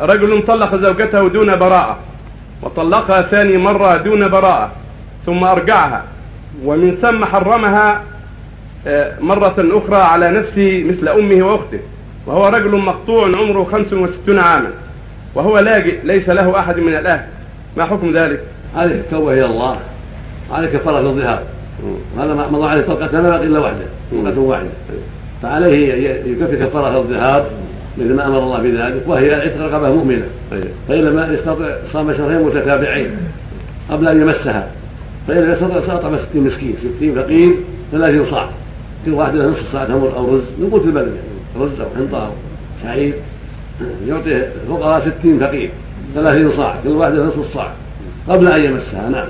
رجل طلق زوجته دون براءة وطلقها ثاني مرة دون براءة ثم أرجعها ومن ثم حرمها آه، مرة أخرى على نفسه مثل أمه وأخته وهو رجل مقطوع عمره 65 عاما وهو لاجئ ليس له أحد من الأهل. ما حكم ذلك؟ عليه التوبة إلى الله. عليه كفارة الظهار. وهذا ما مضى عليه طلقة ما بقي إلا واحدة طلقة واحدة. فعليه يكفي كفارة الظهار. مثل ما أمر الله بذلك وهي عتق رقبة مؤمنة. فإن لم يستطع صام شهرين متتابعين قبل أن يمسها. فإن لم يستطع ساطعم 60 مسكين 60 فقير 30 صاع كل واحد له نصف صاع تمر أو رز من قوت البلد يعني رز أو حنطة أو شعير. يعطي الفقراء 60 فقير 30 صاع كل واحد له نصف الصاع قبل أن يمسها. نعم.